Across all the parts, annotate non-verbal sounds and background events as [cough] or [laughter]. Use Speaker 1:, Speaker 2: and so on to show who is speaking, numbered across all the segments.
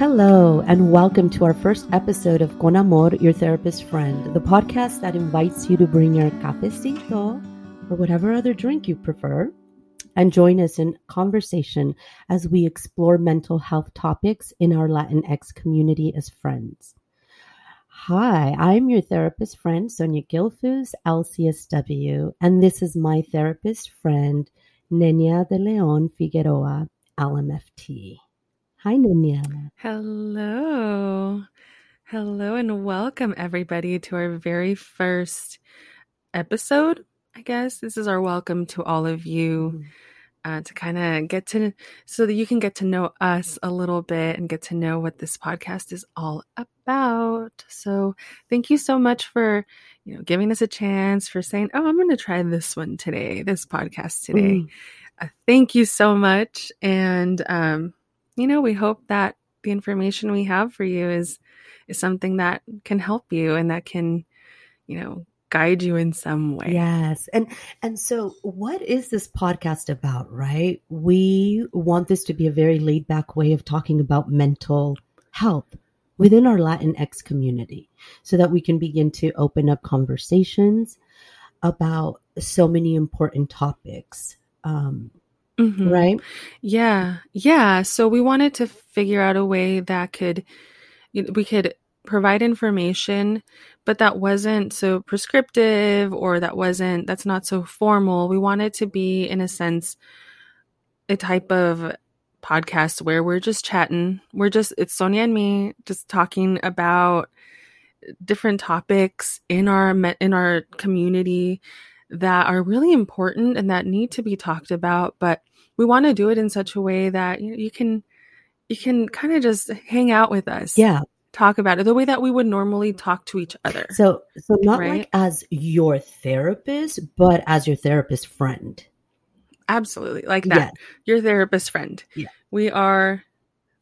Speaker 1: Hello, and welcome to our first episode of Con Amor, Your Therapist Friend, the podcast that invites you to bring your cafecito or whatever other drink you prefer and join us in conversation as we explore mental health topics in our Latinx community as friends. Hi, I'm your therapist friend, Sonia Gilfus, LCSW, and this is my therapist friend, Nenia de Leon Figueroa, LMFT. Hi, Nenia.
Speaker 2: Hello. Hello, and welcome everybody to our very first episode. I guess this is our welcome to all of you mm-hmm. uh, to kind of get to so that you can get to know us a little bit and get to know what this podcast is all about. So, thank you so much for you know giving us a chance for saying, "Oh, I'm going to try this one today, this podcast today." Mm. Uh, thank you so much, and um, you know, we hope that the information we have for you is is something that can help you and that can, you know, guide you in some way.
Speaker 1: Yes. And and so what is this podcast about, right? We want this to be a very laid back way of talking about mental health within our Latinx community so that we can begin to open up conversations about so many important topics. Um, Mm-hmm. Right?
Speaker 2: Yeah. Yeah. So we wanted to figure out a way that could, we could provide information, but that wasn't so prescriptive or that wasn't, that's not so formal. We wanted to be, in a sense, a type of podcast where we're just chatting. We're just, it's Sonia and me just talking about different topics in our, in our community that are really important and that need to be talked about, but we want to do it in such a way that you, know, you can you can kind of just hang out with us.
Speaker 1: Yeah.
Speaker 2: Talk about it the way that we would normally talk to each other.
Speaker 1: So so not right? like as your therapist, but as your therapist friend.
Speaker 2: Absolutely. Like that. Yeah. Your therapist friend.
Speaker 1: Yeah.
Speaker 2: We are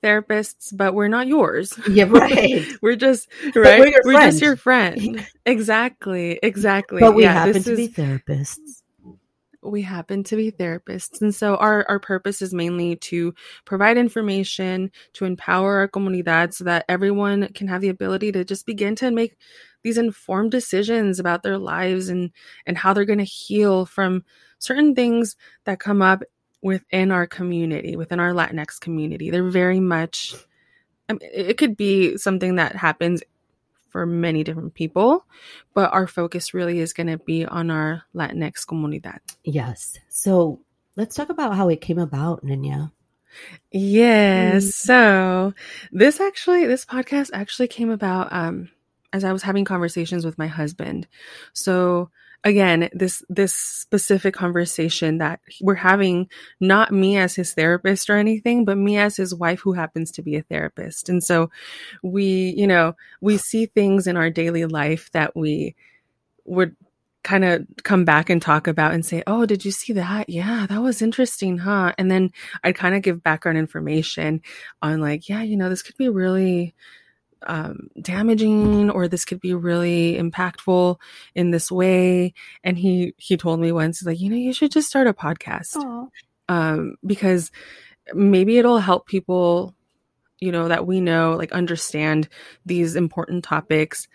Speaker 2: therapists, but we're not yours.
Speaker 1: Yeah, right. [laughs]
Speaker 2: we're just right. We're, we're just your friend. [laughs] exactly. Exactly.
Speaker 1: But we
Speaker 2: yeah,
Speaker 1: happen to is, be therapists
Speaker 2: we happen to be therapists. And so our, our purpose is mainly to provide information, to empower our comunidad so that everyone can have the ability to just begin to make these informed decisions about their lives and, and how they're going to heal from certain things that come up within our community, within our Latinx community. They're very much, I mean, it could be something that happens for many different people, but our focus really is going to be on our Latinx comunidad.
Speaker 1: Yes. So let's talk about how it came about, Nenia.
Speaker 2: Yes. Mm. So this actually, this podcast actually came about um, as I was having conversations with my husband. So again this this specific conversation that we're having not me as his therapist or anything but me as his wife who happens to be a therapist. And so we you know we see things in our daily life that we would kind of come back and talk about and say oh did you see that? Yeah that was interesting huh? And then i'd kind of give background information on like yeah you know this could be really um, damaging or this could be really impactful in this way and he he told me once like you know you should just start a podcast um, because maybe it'll help people you know that we know like understand these important topics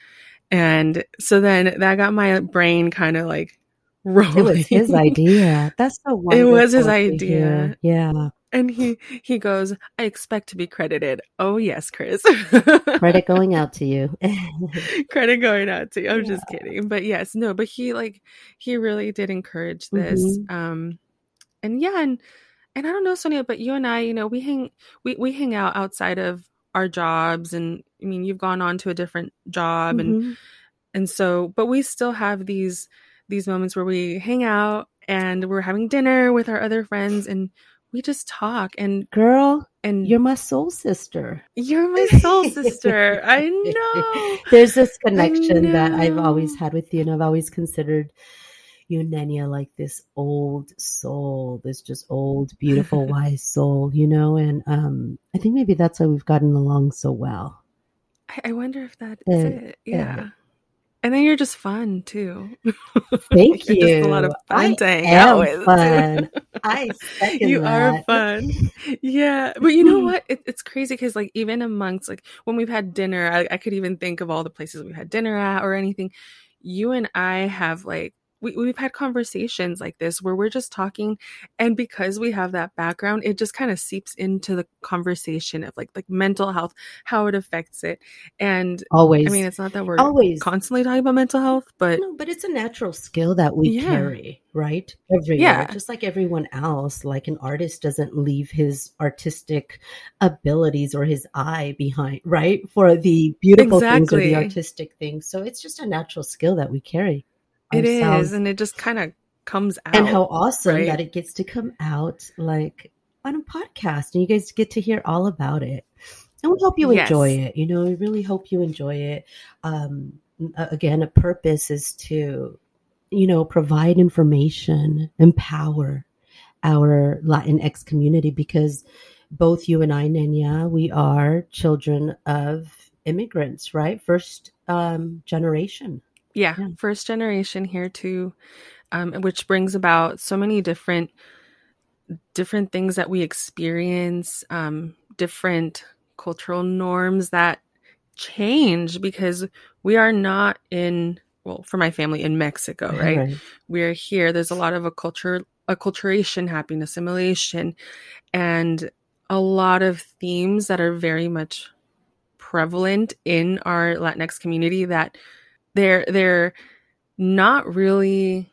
Speaker 2: and so then that got my brain kind of like rolling. [laughs]
Speaker 1: It was his idea. That's so
Speaker 2: It was his idea.
Speaker 1: Yeah
Speaker 2: and he he goes i expect to be credited. Oh yes chris. [laughs]
Speaker 1: Credit going out to you. [laughs]
Speaker 2: Credit going out to you. I'm yeah. just kidding. But yes no but he like he really did encourage this. Mm-hmm. um and yeah and and i don't know sonia but you and i you know we hang we, we hang out outside of our jobs. And i mean you've gone on to a different job mm-hmm. and and so but we still have these these moments where we hang out and we're having dinner with our other friends. And we just talk and
Speaker 1: girl and you're my soul sister.
Speaker 2: You're my [laughs] soul sister. I know.
Speaker 1: There's this connection that i've always had with you and i've always considered you Nenia like this old soul this just old beautiful [laughs] wise soul you know and um i think maybe that's why we've gotten along so well.
Speaker 2: I, I wonder if that is it yeah And then you're just fun too.
Speaker 1: Thank [laughs]
Speaker 2: you're. Just a lot of fun
Speaker 1: I
Speaker 2: to hang
Speaker 1: am
Speaker 2: out with.
Speaker 1: fun. I
Speaker 2: you are fun. Yeah. But you know what? It, it's crazy because, like, even amongst, like, when we've had dinner, I, I could even think of all the places we've had dinner at or anything. You and I have, like, we, we've had conversations like this where we're just talking and because we have that background it just kind of seeps into the conversation of like like mental health how it affects it and
Speaker 1: Always.
Speaker 2: i mean it's not that we're
Speaker 1: always.
Speaker 2: constantly talking about mental health but
Speaker 1: No, but it's a natural skill that we
Speaker 2: Yeah.
Speaker 1: carry, right? Everywhere.
Speaker 2: Yeah.
Speaker 1: Just like everyone else, like an artist doesn't leave his artistic abilities or his eye behind, right? For the beautiful things or the artistic things. So it's just a natural skill that we carry.
Speaker 2: It is
Speaker 1: ourselves.
Speaker 2: and it just kind of comes out
Speaker 1: and how awesome
Speaker 2: right?
Speaker 1: that it gets to come out like on a podcast and you guys get to hear all about it and we hope you
Speaker 2: Yes.
Speaker 1: enjoy it you know we really hope you enjoy it um again a purpose is to you know provide information empower our latinx community because both you and i Nenia we are children of immigrants right first um generation
Speaker 2: yeah,
Speaker 1: Yeah.
Speaker 2: first generation here too um, which brings about so many different different things that we experience um, different cultural norms that change because we are not in well for my family in mexico [laughs] right? We're here. There's a lot of a culture acculturation happening assimilation and a lot of themes that are very much prevalent in our latinx community that they're they're not really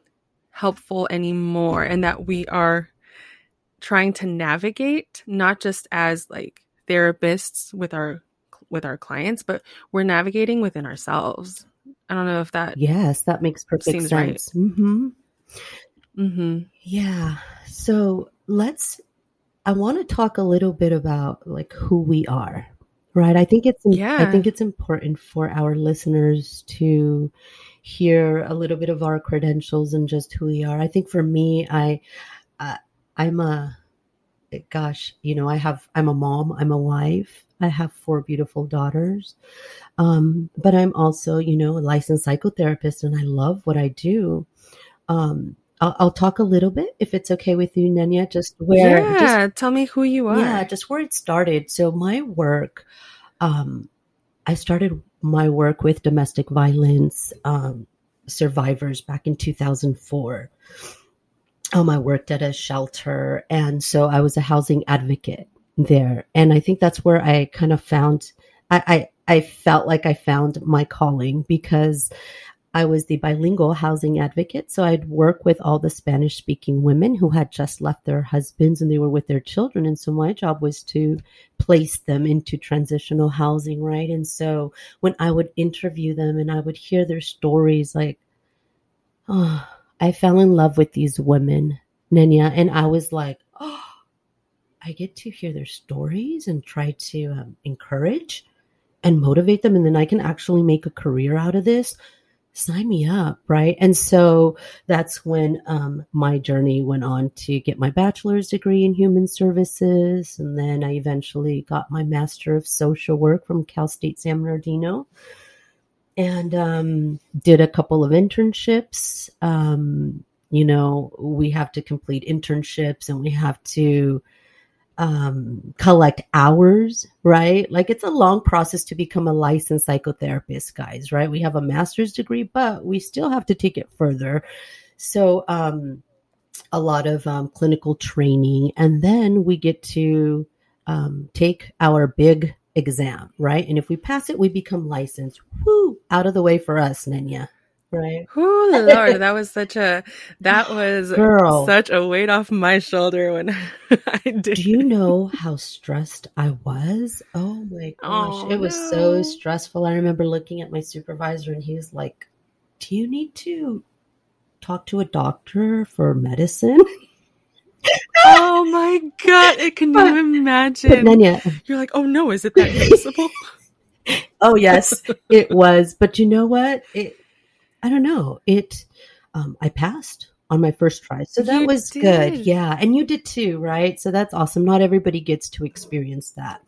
Speaker 2: helpful anymore and that we are trying to navigate not just as like therapists with our with our clients but we're navigating within ourselves. I don't know if that
Speaker 1: yes that makes perfect
Speaker 2: Seems right.
Speaker 1: sense. Hmm
Speaker 2: hmm
Speaker 1: Yeah. So let's, I want to talk a little bit about like who we are, right? I think it's,
Speaker 2: yeah.
Speaker 1: I think it's important for our listeners to hear a little bit of our credentials and just who we are. I think for me, I, uh, I'm a, gosh, you know, I have, I'm a mom, I'm a wife. I have four beautiful daughters. Um, but I'm also, you know, a licensed psychotherapist and I love what I do. Um, I'll, I'll talk a little bit if it's okay with you, Nenia, just where, just
Speaker 2: yeah tell me who you are
Speaker 1: yeah, just where it started. So my work, um, I started my work with domestic violence um, survivors back in 2004. Um, I worked at a shelter, and so I was a housing advocate there, and I think that's where I kind of found. I, I I felt like I found my calling because I was the bilingual housing advocate. So I'd work with all the Spanish speaking women who had just left their husbands and they were with their children. And so my job was to place them into transitional housing, right? And so when I would interview them and I would hear their stories, like, oh, I fell in love with these women, Nenia. And I was like, oh, I get to hear their stories and try to um, encourage and motivate them. And then I can actually make a career out of this sign me up right? And so that's when um, my journey went on to get my bachelor's degree in human services. And then i eventually got my master of social work from cal state san bernardino. And um, did a couple of internships. Um, you know we have to complete internships and we have to um, collect hours, right? Like it's a long process to become a licensed psychotherapist, guys, right? We have a master's degree, but we still have to take it further. So, um, a lot of um, clinical training, and then we get to um, take our big exam, right? And if we pass it, we become licensed. Whoo! Out of the way for us, Nenia, right?
Speaker 2: Whoo, Lord, that was such a that was [laughs]
Speaker 1: Girl.
Speaker 2: such a weight off my shoulder when [laughs] I did.
Speaker 1: Do you know how stressed I was? Oh my gosh.
Speaker 2: Oh,
Speaker 1: it was so stressful. I remember looking at my supervisor and he was like, Do you need to talk to a doctor for medicine? [laughs]
Speaker 2: Oh my god! It can
Speaker 1: But-
Speaker 2: you
Speaker 1: But
Speaker 2: imagine?
Speaker 1: then, yeah.
Speaker 2: You're like, oh no, is it that noticeable?
Speaker 1: Oh, yes, it was. But you know what? It, I don't know. It, um, I passed on my first try. So that
Speaker 2: You
Speaker 1: was good. Yeah. And you did too, right? So that's awesome. Not everybody gets to experience that.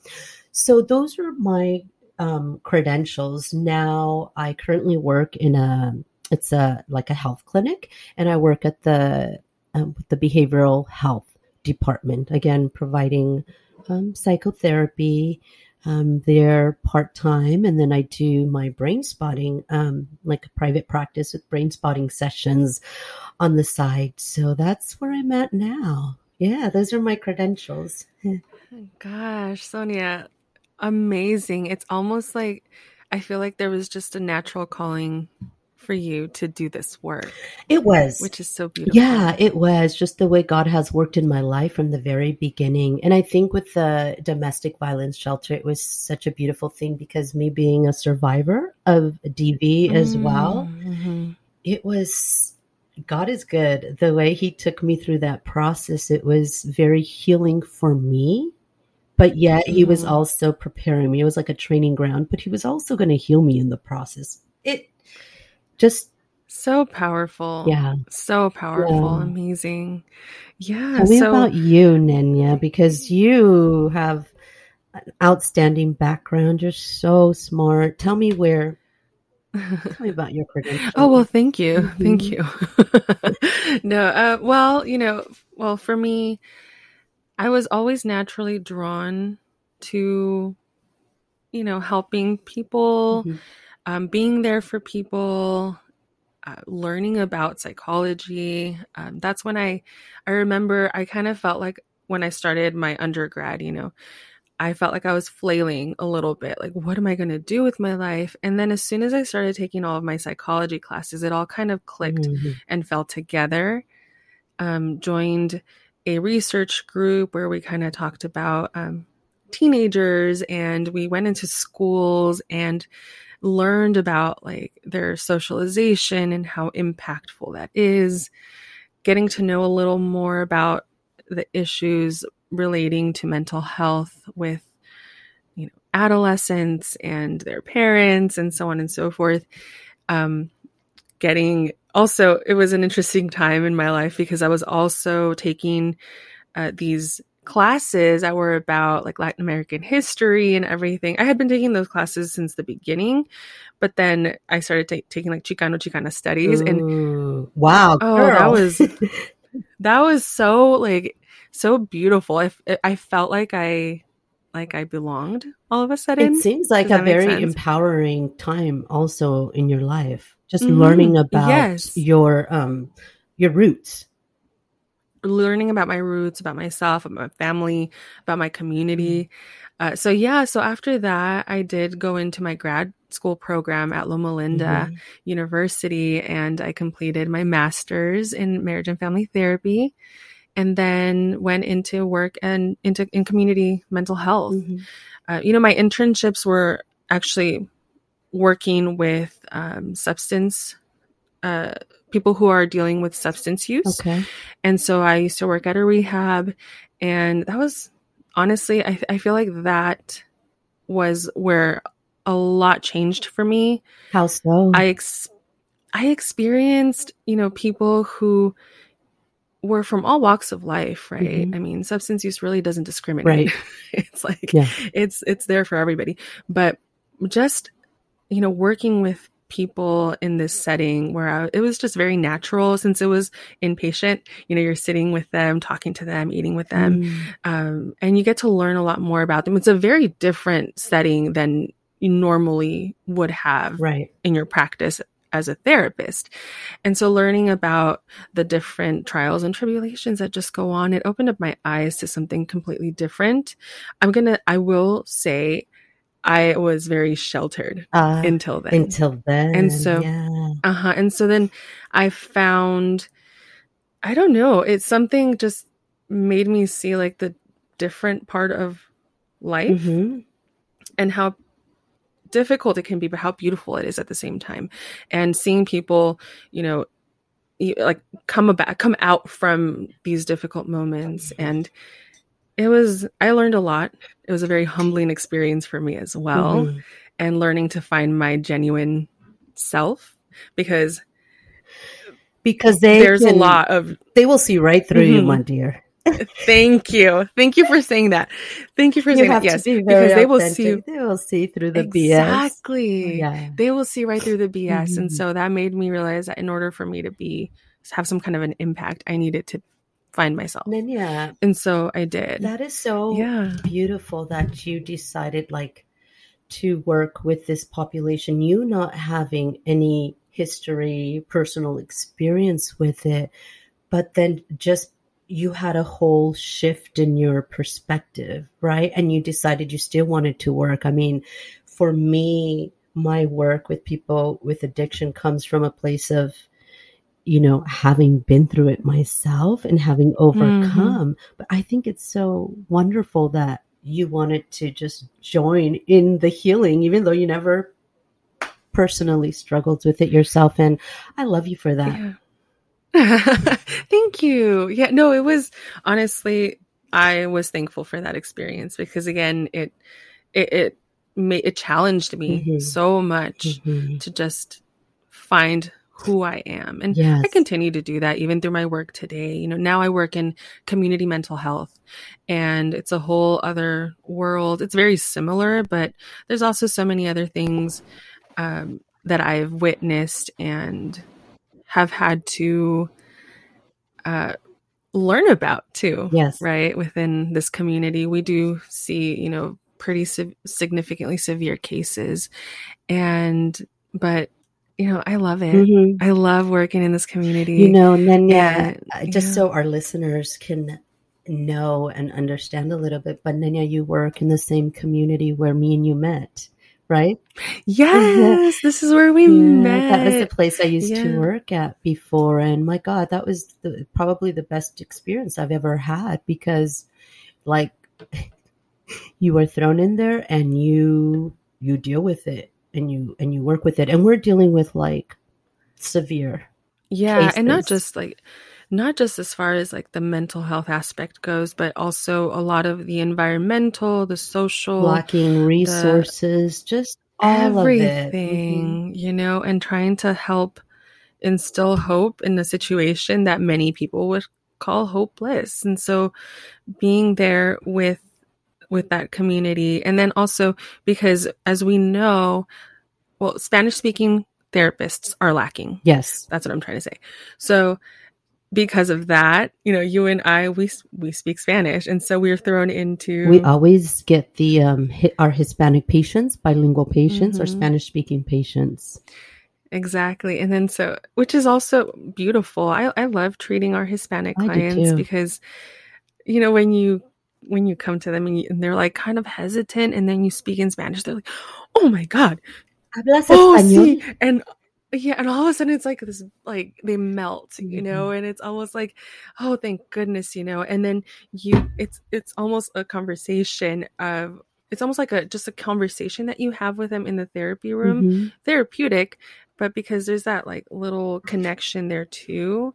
Speaker 1: So those are my um, credentials. Now I currently work in a it's a like a health clinic, and I work at the um, the behavioral health department again, providing um, psychotherapy. Um, they're part time, and then I do my brain spotting, um, like a private practice with brain spotting sessions on the side. So that's where I'm at now. Yeah, those are my credentials. [laughs]
Speaker 2: Gosh, Sonia, amazing. It's almost like I feel like there was just a natural calling for you to do this work.
Speaker 1: It was.
Speaker 2: Which is so beautiful.
Speaker 1: Yeah, it was just the way God has worked in my life from the very beginning. And I think with the domestic violence shelter, it was such a beautiful thing because me being a survivor of DV mm-hmm. as well, mm-hmm. it was God is good. The way He took me through that process, it was very healing for me. But yet, He was mm-hmm. also preparing me. It was like a training ground, but He was also going to heal me in the process. It just
Speaker 2: so powerful.
Speaker 1: Yeah.
Speaker 2: So powerful. Yeah. Amazing. Yeah.
Speaker 1: Tell me so, about you, Nenia, because you have an outstanding background. You're so smart. Tell me where. [laughs] Tell me about your credentials.
Speaker 2: oh well, thank you, mm-hmm. thank you. [laughs] no, uh, well, you know, well, for me, I was always naturally drawn to, you know, helping people. Mm-hmm um, being there for people, uh, learning about psychology. Um, that's when I, I remember I kind of felt like when I started my undergrad, you know, I felt like I was flailing a little bit. Like, what am I going to do with my life? And then as soon as I started taking all of my psychology classes, it all kind of clicked mm-hmm. and fell together. Um, joined a research group where we kind of talked about um, teenagers and we went into schools and learned about like their socialization and how impactful that is, getting to know a little more about the issues relating to mental health with you know adolescents and their parents and so on and so forth. Um, getting also it was an interesting time in my life because i was also taking uh, these classes that were about like Latin American history and everything. I had been taking those classes since the beginning, but then I started t- taking like Chicano Chicana studies Ooh,
Speaker 1: and wow,
Speaker 2: oh, girl. that was [laughs] that was so like so beautiful. I I felt like I like I belonged all of a sudden.
Speaker 1: It seems like Does a very empowering time also in your life. Just mm-hmm. learning about yes. your um your roots
Speaker 2: learning about my roots, about myself, about my family, about my community. Mm-hmm. Uh, so yeah, so after that, I did go into my grad school program at Loma Linda mm-hmm. University, and I completed my master's in marriage and family therapy, and then went into work and into in community mental health. Mm-hmm. Uh, you know, my internships were actually working with um, substance. Uh, people who are dealing with substance use.
Speaker 1: Okay.
Speaker 2: And so I used to work at a rehab, and that was honestly, I, I feel like that was where a lot changed for me.
Speaker 1: How so?
Speaker 2: I ex- I experienced, you know, people who were from all walks of life, right? Mm-hmm. I mean, substance use really doesn't discriminate. Right. [laughs] it's like yeah. it's it's there for everybody. But just you know, working with people in this setting where I, it was just very natural since it was inpatient. You know, you're sitting with them, talking to them, eating with them, mm. um, and you get to learn a lot more about them. It's a very different setting than you normally would have
Speaker 1: right.
Speaker 2: in your practice as a therapist. And so learning about the different trials and tribulations that just go on, it opened up my eyes to something completely different. I'm going to, I will say, I was very sheltered uh, until then.
Speaker 1: Until then.
Speaker 2: And so, yeah. uh huh. And so then I found, I don't know, it's something just made me see like the different part of life mm-hmm. and how difficult it can be, but how beautiful it is at the same time. And seeing people, you know, like come about, come out from these difficult moments and, it was i learned a lot it was a very humbling experience for me as well mm-hmm. and learning to find my genuine self because
Speaker 1: because they
Speaker 2: there's can, a lot of
Speaker 1: they will see right through mm-hmm. you my dear [laughs]
Speaker 2: Thank you. Thank you for saying that. Thank you for
Speaker 1: You
Speaker 2: saying that. Yes,
Speaker 1: be
Speaker 2: because they will see
Speaker 1: They will see through the BS.
Speaker 2: exactly.
Speaker 1: Yeah.
Speaker 2: They will see right through the BS, and
Speaker 1: Mhm.
Speaker 2: so that made me realize that in order for me to be have some kind of an impact, I needed to find myself,
Speaker 1: And then yeah,
Speaker 2: and so I did.
Speaker 1: that is so
Speaker 2: yeah.
Speaker 1: beautiful that you decided like to work with this population. You not having any history, personal experience with it, but then just you had a whole shift in your perspective, right? And you decided you still wanted to work. I mean, for me, my work with people with addiction comes from a place of, you know, having been through it myself and having overcome. But I think it's so wonderful that you wanted to just join in the healing, even though you never personally struggled with it yourself. And I love you for that.
Speaker 2: Yeah. [laughs] Thank you. Yeah, no, it was honestly I was thankful for that experience because again, it it it made it challenged me
Speaker 1: Mhm.
Speaker 2: so much
Speaker 1: Mhm.
Speaker 2: to just find who I am. And
Speaker 1: Yes.
Speaker 2: I continue to do that even through my work today. You know, now I work in community mental health and it's a whole other world. It's very similar, but there's also so many other things um, that I've witnessed and have had to uh, learn about too.
Speaker 1: Yes.
Speaker 2: Right. Within this community, we do see, you know, pretty sig- significantly severe cases. And, but, you know, I love it.
Speaker 1: Mhm.
Speaker 2: I love working in this community.
Speaker 1: You know, and then yeah,
Speaker 2: And-
Speaker 1: uh, just
Speaker 2: yeah.
Speaker 1: so our listeners can know and understand a little bit, but Nenia, you work in the same community where me and you met, right?
Speaker 2: yes, this is where we
Speaker 1: Yeah,
Speaker 2: met.
Speaker 1: That was the place I used
Speaker 2: Yeah.
Speaker 1: to work at before, and my God, that was the, probably the best experience I've ever had because, like, [laughs] you were thrown in there and you you deal with it and you and you work with it, and we're dealing with like severe
Speaker 2: yeah and not just like not just as far as like the mental health aspect goes but also a lot of the environmental the social
Speaker 1: lacking resources, just all of it. Mm-hmm.
Speaker 2: everything you know and trying to help instill hope in a situation that many people would call hopeless and so being there with with that community and then also because as we know well spanish speaking therapists are lacking
Speaker 1: Yes.
Speaker 2: that's what I'm trying to say. So because of that, you know, you and I we we speak Spanish, and so we are thrown into
Speaker 1: We always get the um, our Hispanic patients, bilingual patients, or
Speaker 2: Mhm.
Speaker 1: Spanish speaking patients.
Speaker 2: exactly, and then so which is also beautiful. I I love treating our Hispanic
Speaker 1: I
Speaker 2: clients because you know when you when you come to them and, you, and they're like kind of hesitant, and then you speak in Spanish, they're like, "Oh my god,
Speaker 1: Hablas
Speaker 2: oh
Speaker 1: español?
Speaker 2: sí," and yeah, and all of a sudden it's like this, like they melt, you
Speaker 1: Mhm.
Speaker 2: know, and it's almost like, oh, thank goodness, you know, and then you, it's it's almost a conversation of, it's almost like a just a conversation that you have with them in the therapy room,
Speaker 1: Mhm.
Speaker 2: therapeutic, but because there's that like little connection there too,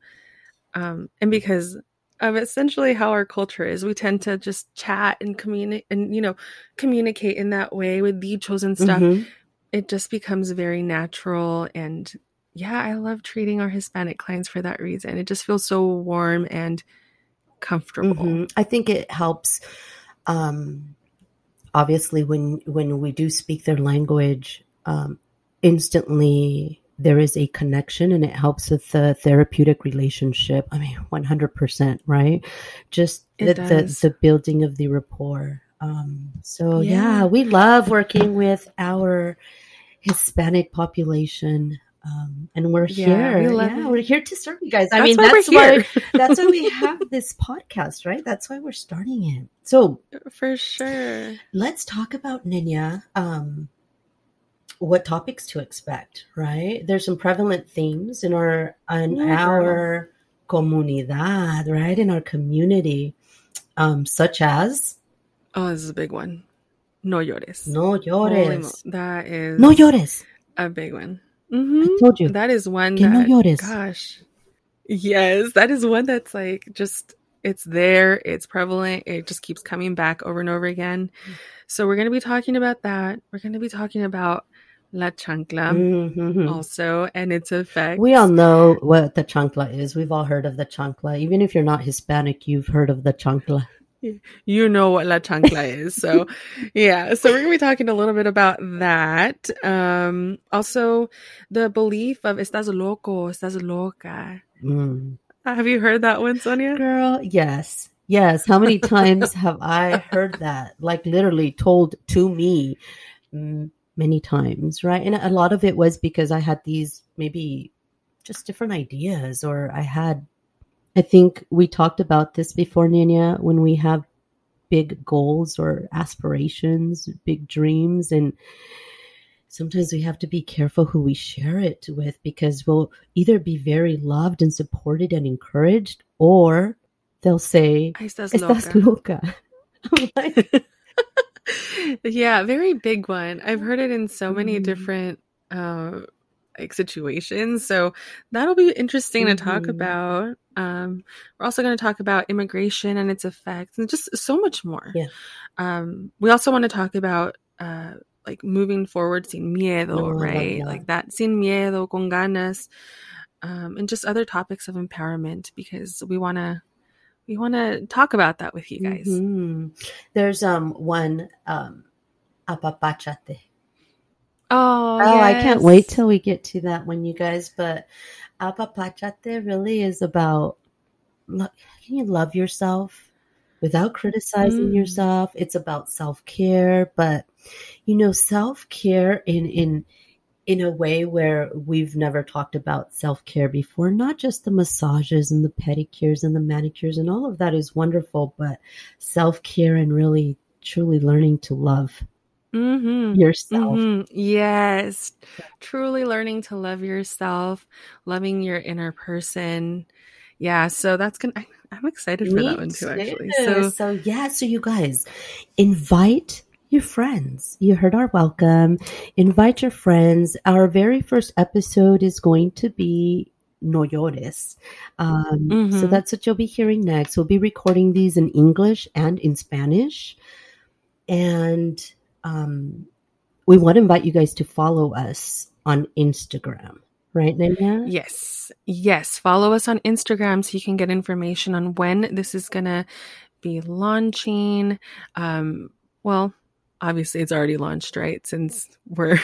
Speaker 2: um, and because of essentially how our culture is, we tend to just chat and communicate and you know communicate in that way with the chosen stuff
Speaker 1: Mhm.
Speaker 2: it just becomes very natural and yeah i love treating our hispanic clients for that reason it just feels so warm and comfortable
Speaker 1: Mhm. I think it helps. Um, obviously, when when we do speak their language, um, instantly there is a connection, and it helps with the therapeutic relationship. I mean, one hundred percent, right? Just the, the the building of the rapport. Um, so yeah.
Speaker 2: Yeah.
Speaker 1: we love working with our Hispanic population. Um, and we're
Speaker 2: Yeah,
Speaker 1: here.
Speaker 2: we
Speaker 1: yeah,
Speaker 2: it.
Speaker 1: we're here to serve you guys. I
Speaker 2: that's
Speaker 1: mean,
Speaker 2: why
Speaker 1: that's
Speaker 2: we're
Speaker 1: why [laughs] that's why we [laughs] have this podcast, right? That's why we're starting it. So
Speaker 2: for sure
Speaker 1: let's talk about Nenia. Um, what topics to expect, right? There's some prevalent themes in our in
Speaker 2: Yeah, girl.
Speaker 1: our comunidad, right? In our community, um, such as
Speaker 2: oh this is a big one no llores
Speaker 1: no llores,
Speaker 2: mo- that is
Speaker 1: no llores.
Speaker 2: a big one
Speaker 1: I
Speaker 2: Mhm.
Speaker 1: told you.
Speaker 2: that is one
Speaker 1: Que no
Speaker 2: that
Speaker 1: llores.
Speaker 2: gosh yes that is one that's like just it's there it's prevalent it just keeps coming back over and over again so we're going to be talking about that we're going to be talking about La chancla
Speaker 1: Mhm.
Speaker 2: also and its effects.
Speaker 1: We all know what the chancla is. We've all heard of the chancla. Even if you're not Hispanic, you've heard of the chancla.
Speaker 2: you know what la chancla is. So, [laughs] yeah. So we're gonna be talking a little bit about that. Um, also, the belief of "estás loco," "estás loca."
Speaker 1: Mm.
Speaker 2: Have you heard that one, Sonia?
Speaker 1: Girl, yes. Yes. How many times have I heard that? Like literally told to me mm, many times, right? And a lot of it was because I had these maybe just different ideas, or I had, I think we talked about this before, Nina, when we have big goals or aspirations, big dreams, and sometimes we have to be careful who we share it with because we'll either be very loved and supported and encouraged, or they'll say,
Speaker 2: Ay, estás
Speaker 1: Estás
Speaker 2: loca.
Speaker 1: loca. [laughs] I'm like, [laughs]
Speaker 2: yeah, very big one. I've heard it in so many
Speaker 1: Mhm.
Speaker 2: different uh, like situations. So that'll be interesting to talk
Speaker 1: Mhm.
Speaker 2: about. Um, we're also going to talk about immigration and its effects, and just so much more.
Speaker 1: Yeah.
Speaker 2: Um, we also want to talk about uh, like moving forward, sin miedo,
Speaker 1: Oh,
Speaker 2: right? Like that, sin miedo, con ganas, um, and just other topics of empowerment because we want to we want to talk about that with you guys.
Speaker 1: Mhm. There's um one um apapachate.
Speaker 2: Oh,
Speaker 1: Oh, I can't wait till we get to that one, you guys. But apapachate really is about can you love yourself without criticizing
Speaker 2: Mm.
Speaker 1: yourself? It's about self care, but you know, self care in in in a way where we've never talked about self care before. Not just the massages and the pedicures and the manicures and all of that is wonderful, but self care and really truly learning to love
Speaker 2: Mm-hmm.
Speaker 1: yourself.
Speaker 2: hmm Yes. Truly learning to love yourself, loving your inner person. Yeah. So that's going to, I'm excited for
Speaker 1: Me
Speaker 2: that one too, actually. So,
Speaker 1: So yeah, so you guys invite your friends. You heard our welcome. Invite your friends. Our very first episode is going to be No Llores. Um, So
Speaker 2: Mhm.
Speaker 1: that's what you'll be hearing next. We'll be recording these in English and in Spanish. And um, we want to invite you guys to follow us on Instagram. Right, Nenia?
Speaker 2: yes. Yes. Follow us on Instagram so you can get information on when this is going to be launching. Um, well, obviously it's already launched, right? Since we're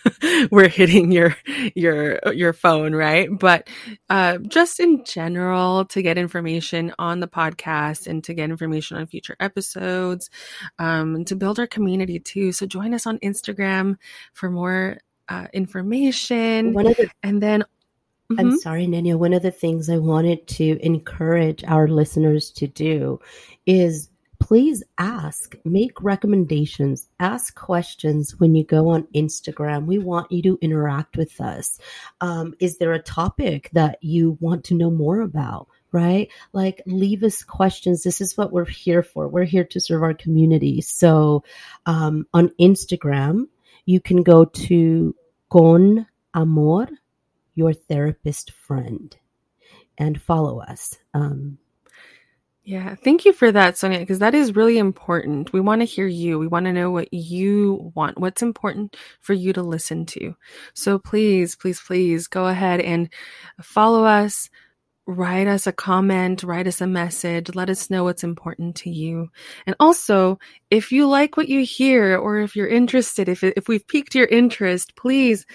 Speaker 2: [laughs] we're hitting your your your phone, right? But uh, just in general, to get information on the podcast and to get information on future episodes, um, and to build our community too. So join us on Instagram for more uh, information,
Speaker 1: One of the
Speaker 2: and then.
Speaker 1: I'm
Speaker 2: Mhm.
Speaker 1: sorry, Nenia. One of the things I wanted to encourage our listeners to do is please ask, make recommendations, ask questions when you go on Instagram. We want you to interact with us. Um, is there a topic that you want to know more about? Right? Like, leave us questions. This is what we're here for. We're here to serve our community. So, um, on Instagram, you can go to Con Amor your therapist friend and follow us. Um,
Speaker 2: Yeah, thank you for that, Sonia, because that is really important. We want to hear you. We want to know what you want, what's important for you to listen to. So please, please, please go ahead and follow us, write us a comment, write us a message, let us know what's important to you. And also, if you like what you hear or if you're interested, if, if we've piqued your interest, please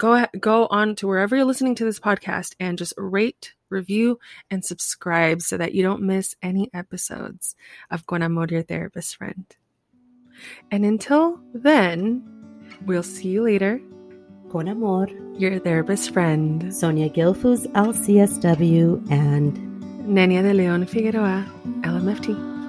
Speaker 2: go go on to wherever you're listening to this podcast and just rate, review, and subscribe so that you don't miss any episodes of Con Amor, your therapist friend. And until then, we'll see you later,
Speaker 1: Con Amor,
Speaker 2: your therapist friend,
Speaker 1: Sonia Gilfus, LCSW, and
Speaker 2: Nenia de Leon Figueroa, LMFT.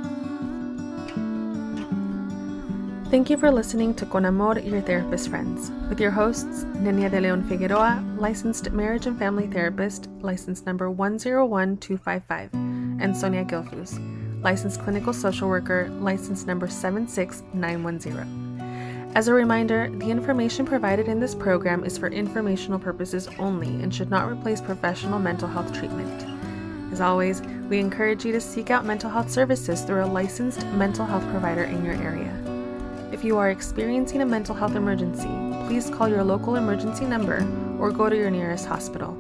Speaker 2: Thank you for listening to Con Amor, your therapist friends, with your hosts, Nenia de Leon Figueroa, licensed marriage and family therapist, license number 101255, and Sonia Gilfus, licensed clinical social worker, license number 76910. As a reminder, the information provided in this program is for informational purposes only and should not replace professional mental health treatment. As always, we encourage you to seek out mental health services through a licensed mental health provider in your area. If you are experiencing a mental health emergency, please call your local emergency number or go to your nearest hospital.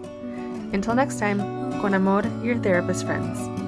Speaker 2: Until next time, con amor, your therapist friends.